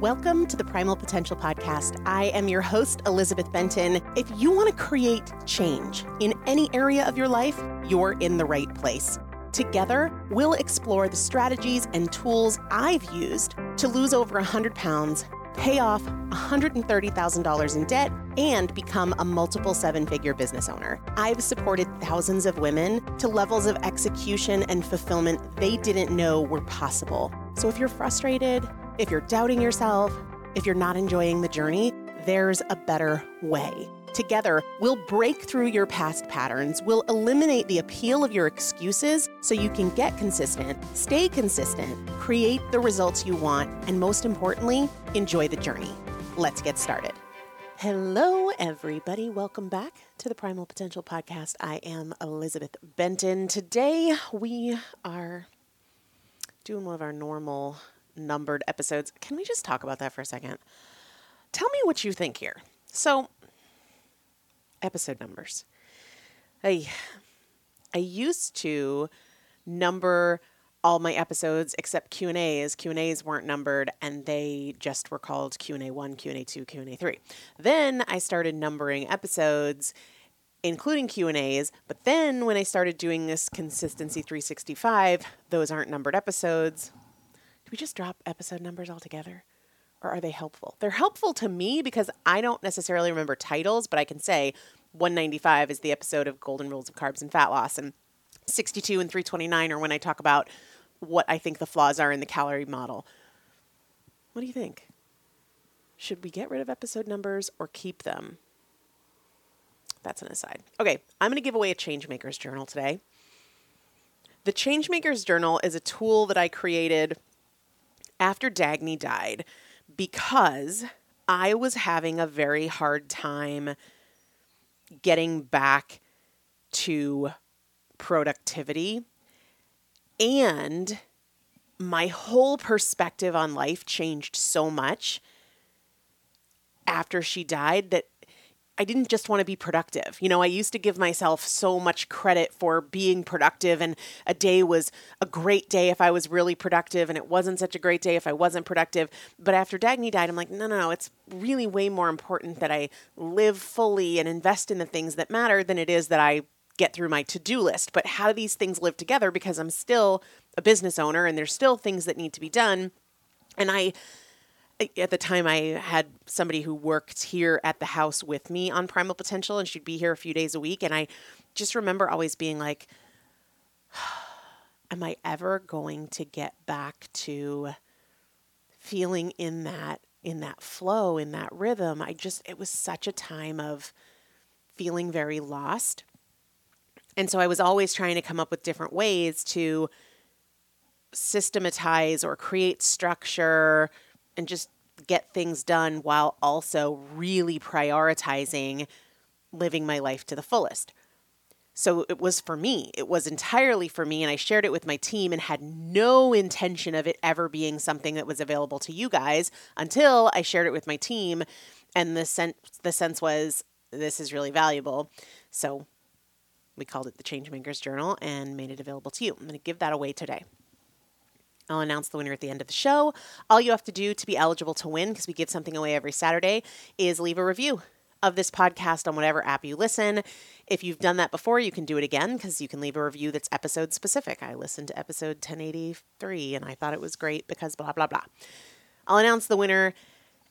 Welcome to the Primal Potential Podcast. I am your host, Elizabeth Benton. If you want to create change in any area of your life, you're in the right place. Together, we'll explore the strategies and tools I've used to lose over 100 pounds, pay off $130,000 in debt, and become a multiple seven figure business owner. I've supported thousands of women to levels of execution and fulfillment they didn't know were possible. So if you're frustrated, if you're doubting yourself, if you're not enjoying the journey, there's a better way. Together, we'll break through your past patterns, we'll eliminate the appeal of your excuses so you can get consistent, stay consistent, create the results you want, and most importantly, enjoy the journey. Let's get started. Hello, everybody. Welcome back to the Primal Potential Podcast. I am Elizabeth Benton. Today, we are doing one of our normal numbered episodes. Can we just talk about that for a second? Tell me what you think here. So, episode numbers. I I used to number all my episodes except Q and A's. Q and A's weren't numbered, and they just were called Q and A one, Q and A two, Q and A three. Then I started numbering episodes, including Q and A's. But then when I started doing this consistency 365, those aren't numbered episodes. Do we just drop episode numbers altogether? or are they helpful? They're helpful to me because I don't necessarily remember titles, but I can say 195 is the episode of Golden Rules of Carbs and Fat Loss, and 62 and 329 are when I talk about what I think the flaws are in the calorie model. What do you think? Should we get rid of episode numbers or keep them? That's an aside. Okay, I'm going to give away a Changemakers journal today. The Changemakers journal is a tool that I created after Dagny died because I was having a very hard time getting back to productivity. And my whole perspective on life changed so much after she died that I didn't just want to be productive. You know, I used to give myself so much credit for being productive, and a day was a great day if I was really productive, and it wasn't such a great day if I wasn't productive. But after Dagny died, I'm like, no, no, no, it's really way more important that I live fully and invest in the things that matter than it is that I get through my to do list. But how do these things live together? Because I'm still a business owner, and there's still things that need to be done. And I, at the time I had somebody who worked here at the house with me on Primal Potential and she'd be here a few days a week and I just remember always being like am I ever going to get back to feeling in that in that flow in that rhythm? I just it was such a time of feeling very lost. And so I was always trying to come up with different ways to systematize or create structure and just get things done while also really prioritizing living my life to the fullest. So it was for me. It was entirely for me. And I shared it with my team and had no intention of it ever being something that was available to you guys until I shared it with my team. And the sense, the sense was this is really valuable. So we called it the Changemakers Journal and made it available to you. I'm going to give that away today. I'll announce the winner at the end of the show. All you have to do to be eligible to win, because we give something away every Saturday, is leave a review of this podcast on whatever app you listen. If you've done that before, you can do it again because you can leave a review that's episode specific. I listened to episode 1083 and I thought it was great because blah, blah, blah. I'll announce the winner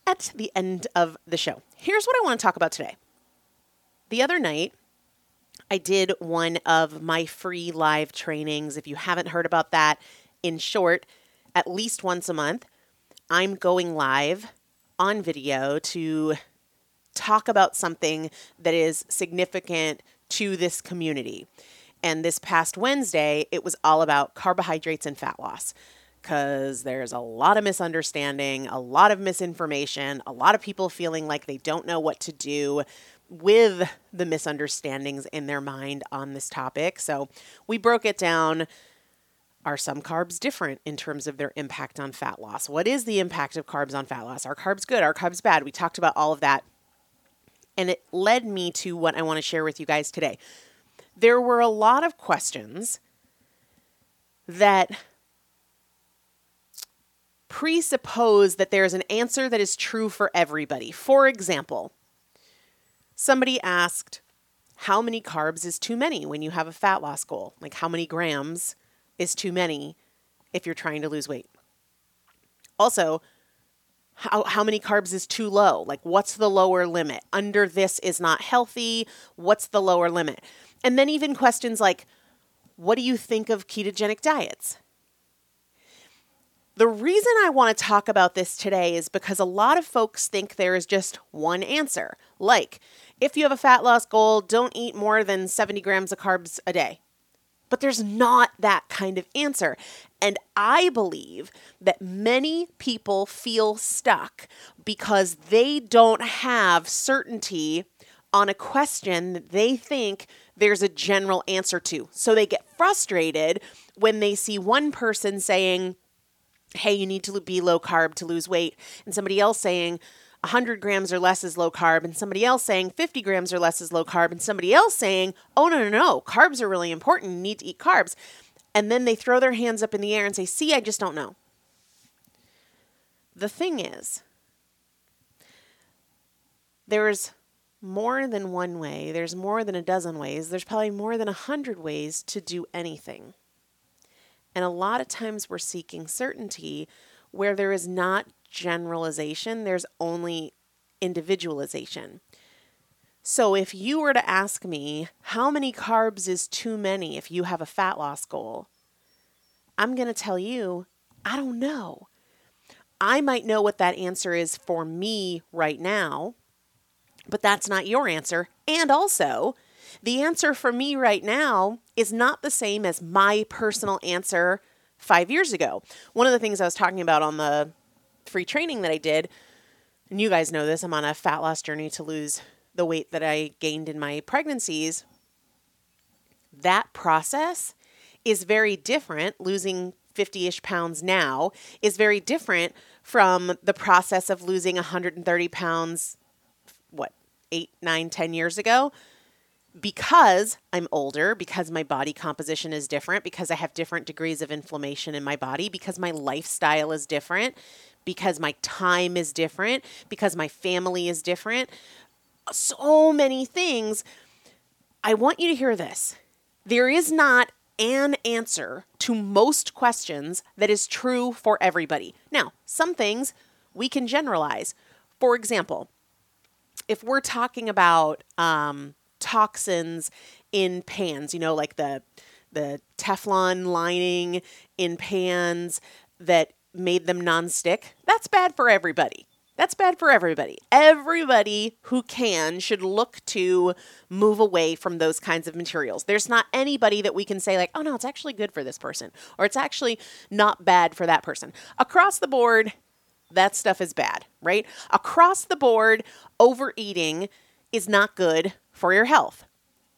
at the end of the show. Here's what I want to talk about today. The other night, I did one of my free live trainings. If you haven't heard about that, in short, at least once a month, I'm going live on video to talk about something that is significant to this community. And this past Wednesday, it was all about carbohydrates and fat loss because there's a lot of misunderstanding, a lot of misinformation, a lot of people feeling like they don't know what to do with the misunderstandings in their mind on this topic. So we broke it down are some carbs different in terms of their impact on fat loss? What is the impact of carbs on fat loss? Are carbs good? Are carbs bad? We talked about all of that. And it led me to what I want to share with you guys today. There were a lot of questions that presuppose that there's an answer that is true for everybody. For example, somebody asked, How many carbs is too many when you have a fat loss goal? Like, how many grams is too many if you're trying to lose weight. Also, how, how many carbs is too low? Like, what's the lower limit? Under this is not healthy. What's the lower limit? And then, even questions like, what do you think of ketogenic diets? The reason I want to talk about this today is because a lot of folks think there is just one answer. Like, if you have a fat loss goal, don't eat more than 70 grams of carbs a day. But there's not that kind of answer. And I believe that many people feel stuck because they don't have certainty on a question that they think there's a general answer to. So they get frustrated when they see one person saying, hey, you need to be low carb to lose weight, and somebody else saying, 100 grams or less is low carb, and somebody else saying 50 grams or less is low carb, and somebody else saying, oh, no, no, no, carbs are really important. You need to eat carbs. And then they throw their hands up in the air and say, see, I just don't know. The thing is, there's more than one way, there's more than a dozen ways, there's probably more than a hundred ways to do anything. And a lot of times we're seeking certainty where there is not generalization, there's only individualization. So if you were to ask me, how many carbs is too many if you have a fat loss goal? I'm going to tell you, I don't know. I might know what that answer is for me right now, but that's not your answer. And also, the answer for me right now is not the same as my personal answer five years ago. One of the things I was talking about on the free training that I did, and you guys know this, I'm on a fat loss journey to lose the weight that I gained in my pregnancies. That process is very different, losing 50 ish pounds now is very different from the process of losing 130 pounds, what, eight, nine, ten years ago. Because I'm older, because my body composition is different, because I have different degrees of inflammation in my body, because my lifestyle is different, because my time is different, because my family is different. So many things. I want you to hear this. There is not an answer to most questions that is true for everybody. Now, some things we can generalize. For example, if we're talking about um, toxins in pans, you know, like the the Teflon lining in pans that made them nonstick. That's bad for everybody. That's bad for everybody. Everybody who can should look to move away from those kinds of materials. There's not anybody that we can say, like, oh no, it's actually good for this person, or it's actually not bad for that person. Across the board, that stuff is bad, right? Across the board, overeating is not good for your health.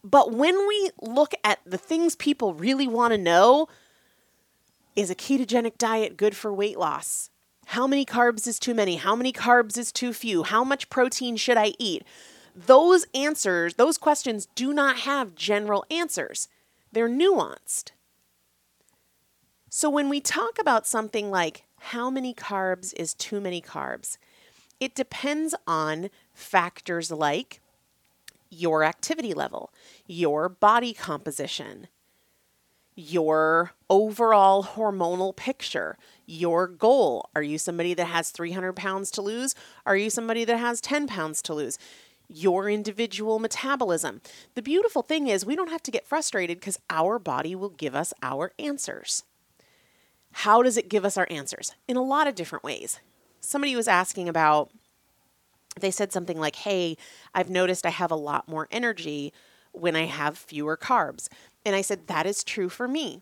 But when we look at the things people really want to know, is a ketogenic diet good for weight loss? How many carbs is too many? How many carbs is too few? How much protein should I eat? Those answers, those questions do not have general answers. They're nuanced. So when we talk about something like how many carbs is too many carbs, it depends on factors like your activity level, your body composition, your overall hormonal picture, your goal. Are you somebody that has 300 pounds to lose? Are you somebody that has 10 pounds to lose? Your individual metabolism. The beautiful thing is, we don't have to get frustrated because our body will give us our answers. How does it give us our answers? In a lot of different ways. Somebody was asking about they said something like, Hey, I've noticed I have a lot more energy when I have fewer carbs. And I said, That is true for me.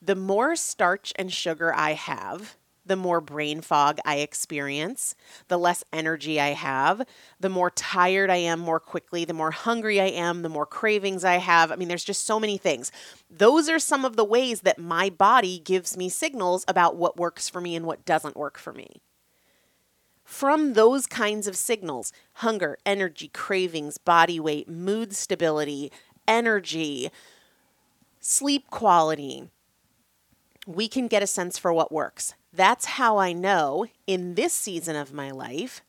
The more starch and sugar I have, the more brain fog I experience, the less energy I have, the more tired I am more quickly, the more hungry I am, the more cravings I have. I mean, there's just so many things. Those are some of the ways that my body gives me signals about what works for me and what doesn't work for me from those kinds of signals hunger, energy, cravings, body weight, mood stability, energy, sleep quality we can get a sense for what works. That's how I know in this season of my life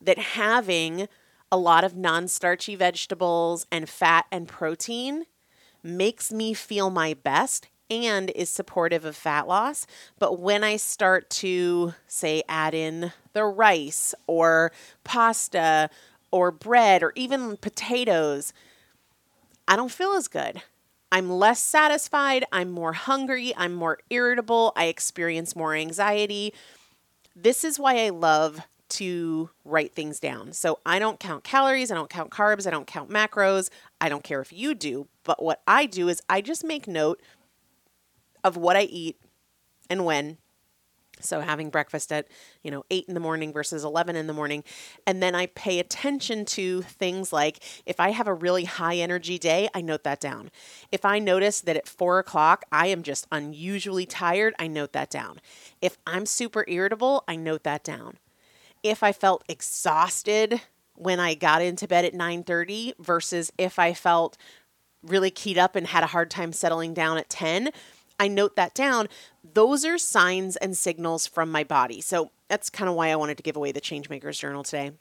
that having a lot of non starchy vegetables and fat and protein makes me feel my best and is supportive of fat loss. But when I start to, say, add in the rice or pasta or bread or even potatoes, I don't feel as good. I'm less satisfied, I'm more hungry, I'm more irritable, I experience more anxiety. This is why I love to write things down. So I don't count calories, I don't count carbs, I don't count macros. I don't care if you do, but what I do is I just make note of what I eat and when so having breakfast at, you know, 8 in the morning versus 11 in the morning. And then I pay attention to things like if I have a really high energy day, I note that down. If I notice that at 4 o'clock I am just unusually tired, I note that down. If I'm super irritable, I note that down. If I felt exhausted when I got into bed at 9:30 versus if I felt really keyed up and had a hard time settling down at 10, I note that down. Those are signs and signals from my body. So that's kind of why I wanted to give away the Changemakers Journal today.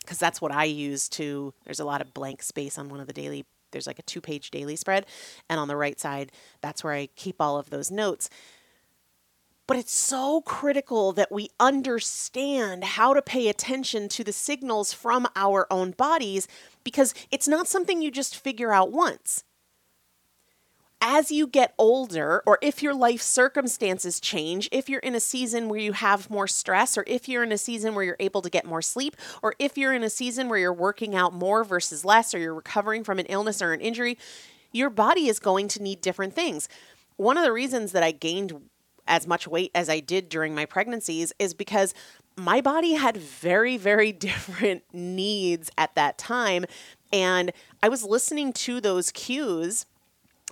Because that's what I use to, there's a lot of blank space on one of the daily, there's like a two page daily spread. And on the right side, that's where I keep all of those notes. But it's so critical that we understand how to pay attention to the signals from our own bodies because it's not something you just figure out once as you get older, or if your life circumstances change, if you're in a season where you have more stress, or if you're in a season where you're able to get more sleep, or if you're in a season where you're working out more versus less, or you're recovering from an illness or an injury, your body is going to need different things. One of the reasons that I gained as much weight as I did during my pregnancies is because my body had very, very different needs at that time. And I was listening to those cues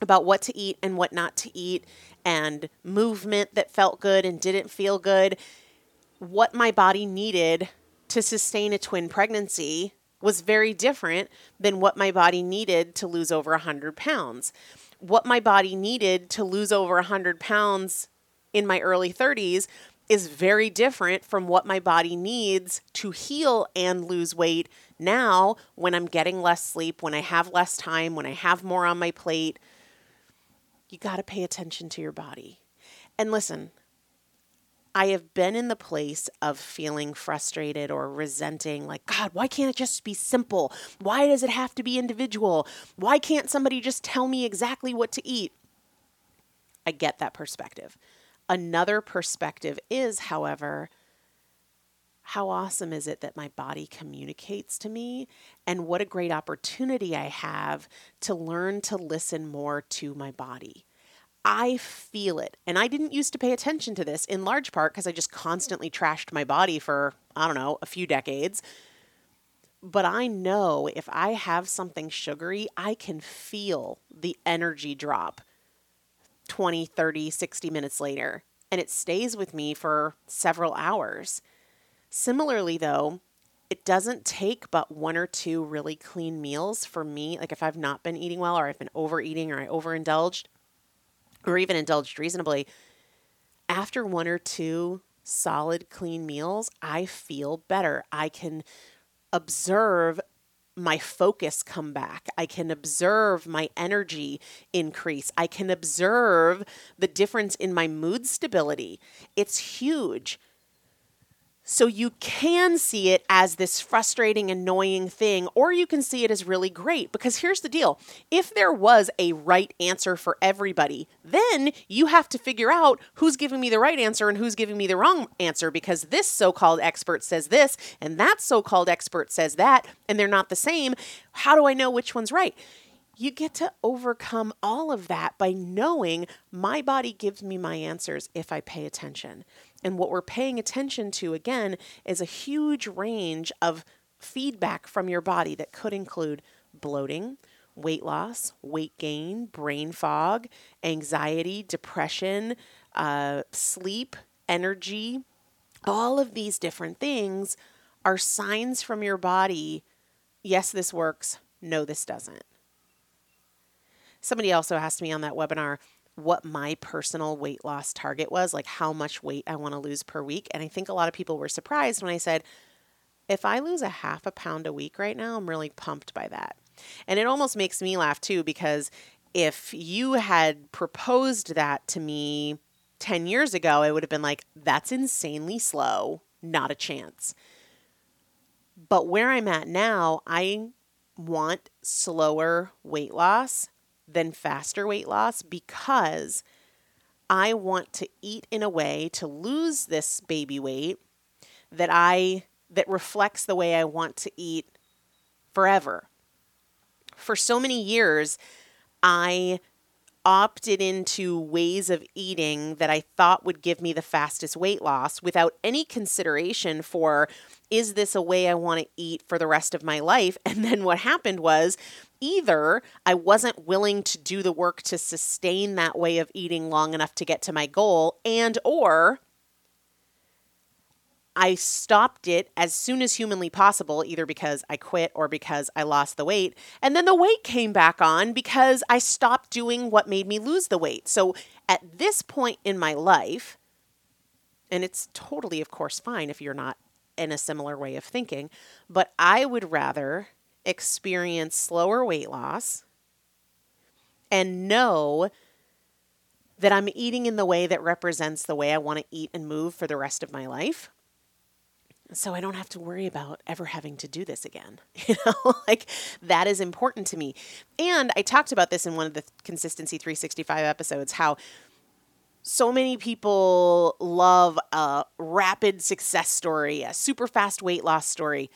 about what to eat and what not to eat, and movement that felt good and didn't feel good. What my body needed to sustain a twin pregnancy was very different than what my body needed to lose over 100 pounds. What my body needed to lose over 100 pounds in my early 30s is very different from what my body needs to heal and lose weight now when I'm getting less sleep, when I have less time, when I have more on my plate you got to pay attention to your body. And listen, I have been in the place of feeling frustrated or resenting, like, God, why can't it just be simple? Why does it have to be individual? Why can't somebody just tell me exactly what to eat? I get that perspective. Another perspective is, however, how awesome is it that my body communicates to me? And what a great opportunity I have to learn to listen more to my body. I feel it. And I didn't used to pay attention to this in large part because I just constantly trashed my body for, I don't know, a few decades. But I know if I have something sugary, I can feel the energy drop 20, 30, 60 minutes later. And it stays with me for several hours. Similarly, though, it doesn't take but one or two really clean meals for me. Like if I've not been eating well or I've been overeating or I overindulged or even indulged reasonably, after one or two solid clean meals, I feel better. I can observe my focus come back. I can observe my energy increase. I can observe the difference in my mood stability. It's huge. So you can see it as this frustrating, annoying thing, or you can see it as really great. Because here's the deal if there was a right answer for everybody, then you have to figure out who's giving me the right answer and who's giving me the wrong answer because this so called expert says this and that so called expert says that, and they're not the same. How do I know which one's right? You get to overcome all of that by knowing my body gives me my answers if I pay attention. And what we're paying attention to, again, is a huge range of feedback from your body that could include bloating, weight loss, weight gain, brain fog, anxiety, depression, uh, sleep, energy. All of these different things are signs from your body yes, this works, no, this doesn't. Somebody also asked me on that webinar what my personal weight loss target was, like how much weight I want to lose per week. And I think a lot of people were surprised when I said, if I lose a half a pound a week right now, I'm really pumped by that. And it almost makes me laugh too, because if you had proposed that to me 10 years ago, I would have been like, that's insanely slow, not a chance. But where I'm at now, I want slower weight loss than faster weight loss because I want to eat in a way to lose this baby weight that I that reflects the way I want to eat forever. For so many years, I opted into ways of eating that I thought would give me the fastest weight loss without any consideration for is this a way I want to eat for the rest of my life? And then what happened was either I wasn't willing to do the work to sustain that way of eating long enough to get to my goal and or I stopped it as soon as humanly possible, either because I quit or because I lost the weight. And then the weight came back on because I stopped doing what made me lose the weight. So at this point in my life, and it's totally, of course, fine if you're not in a similar way of thinking, but I would rather experience slower weight loss and know that I'm eating in the way that represents the way I want to eat and move for the rest of my life so I don't have to worry about ever having to do this again. You know, like that is important to me. And I talked about this in one of the Consistency 365 episodes how so many people love a rapid success story, a super fast weight loss story.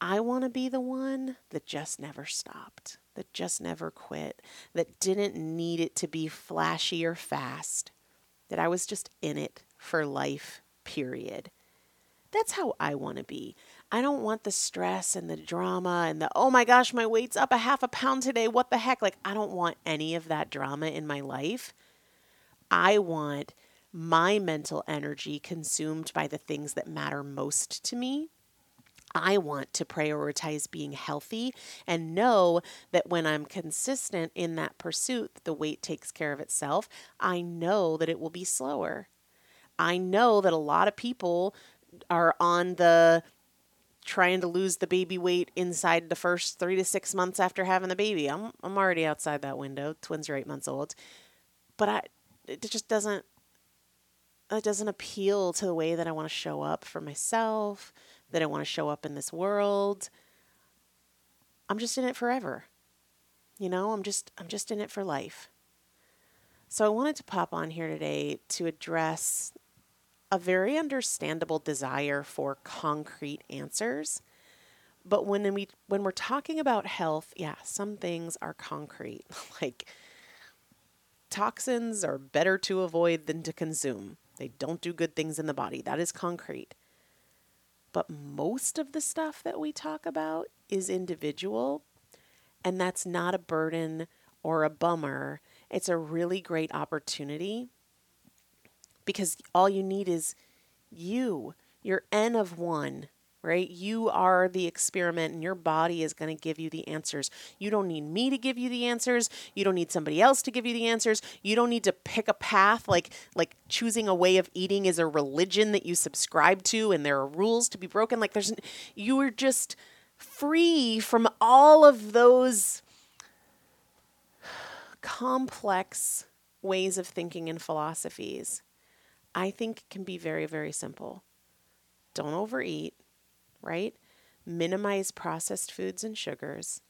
I want to be the one that just never stopped, that just never quit, that didn't need it to be flashy or fast, that I was just in it for life, period. That's how I want to be. I don't want the stress and the drama and the, oh my gosh, my weight's up a half a pound today. What the heck? Like, I don't want any of that drama in my life. I want my mental energy consumed by the things that matter most to me. I want to prioritize being healthy and know that when I'm consistent in that pursuit, the weight takes care of itself. I know that it will be slower. I know that a lot of people are on the trying to lose the baby weight inside the first three to six months after having the baby. I'm I'm already outside that window. Twins are eight months old, but I it just doesn't it doesn't appeal to the way that I want to show up for myself, that I want to show up in this world. I'm just in it forever. You know, I'm just I'm just in it for life. So I wanted to pop on here today to address a very understandable desire for concrete answers. But when we when we're talking about health, yeah, some things are concrete. like toxins are better to avoid than to consume. They don't do good things in the body. That is concrete. But most of the stuff that we talk about is individual, and that's not a burden or a bummer. It's a really great opportunity because all you need is you. You're N of one, right? You are the experiment and your body is going to give you the answers. You don't need me to give you the answers. You don't need somebody else to give you the answers. You don't need to pick a path like like choosing a way of eating is a religion that you subscribe to and there are rules to be broken. Like there's you are just free from all of those complex ways of thinking and philosophies. I think can be very, very simple. Don't overeat, right? Minimize processed foods and sugars.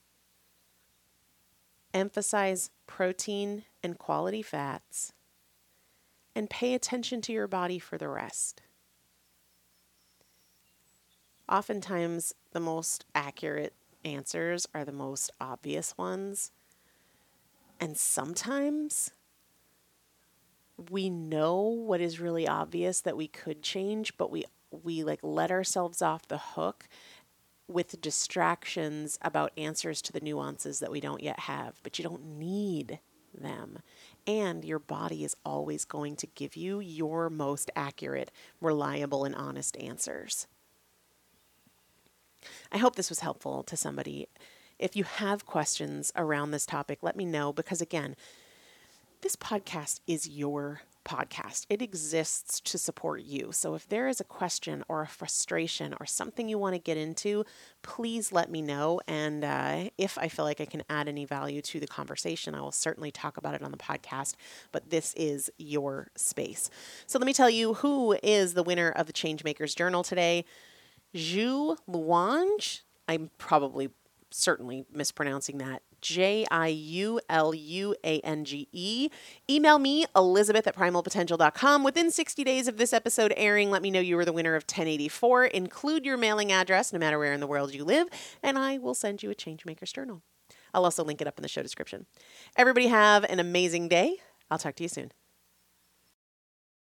Emphasize protein and quality fats. And pay attention to your body for the rest. Oftentimes, the most accurate answers are the most obvious ones. And sometimes we know what is really obvious that we could change, but we we like let ourselves off the hook with distractions about answers to the nuances that we don't yet have, but you don't need them. And your body is always going to give you your most accurate, reliable, and honest answers. I hope this was helpful to somebody. If you have questions around this topic, let me know because, again, this podcast is your podcast. It exists to support you. So if there is a question or a frustration or something you want to get into, please let me know. And uh, if I feel like I can add any value to the conversation, I will certainly talk about it on the podcast. But this is your space. So let me tell you who is the winner of the Changemakers Journal today. Zhu Luange. I'm probably certainly mispronouncing that J I U L U A N G E. Email me, Elizabeth at primalpotential.com. Within 60 days of this episode airing, let me know you were the winner of 1084. Include your mailing address, no matter where in the world you live, and I will send you a Changemaker's Journal. I'll also link it up in the show description. Everybody have an amazing day. I'll talk to you soon.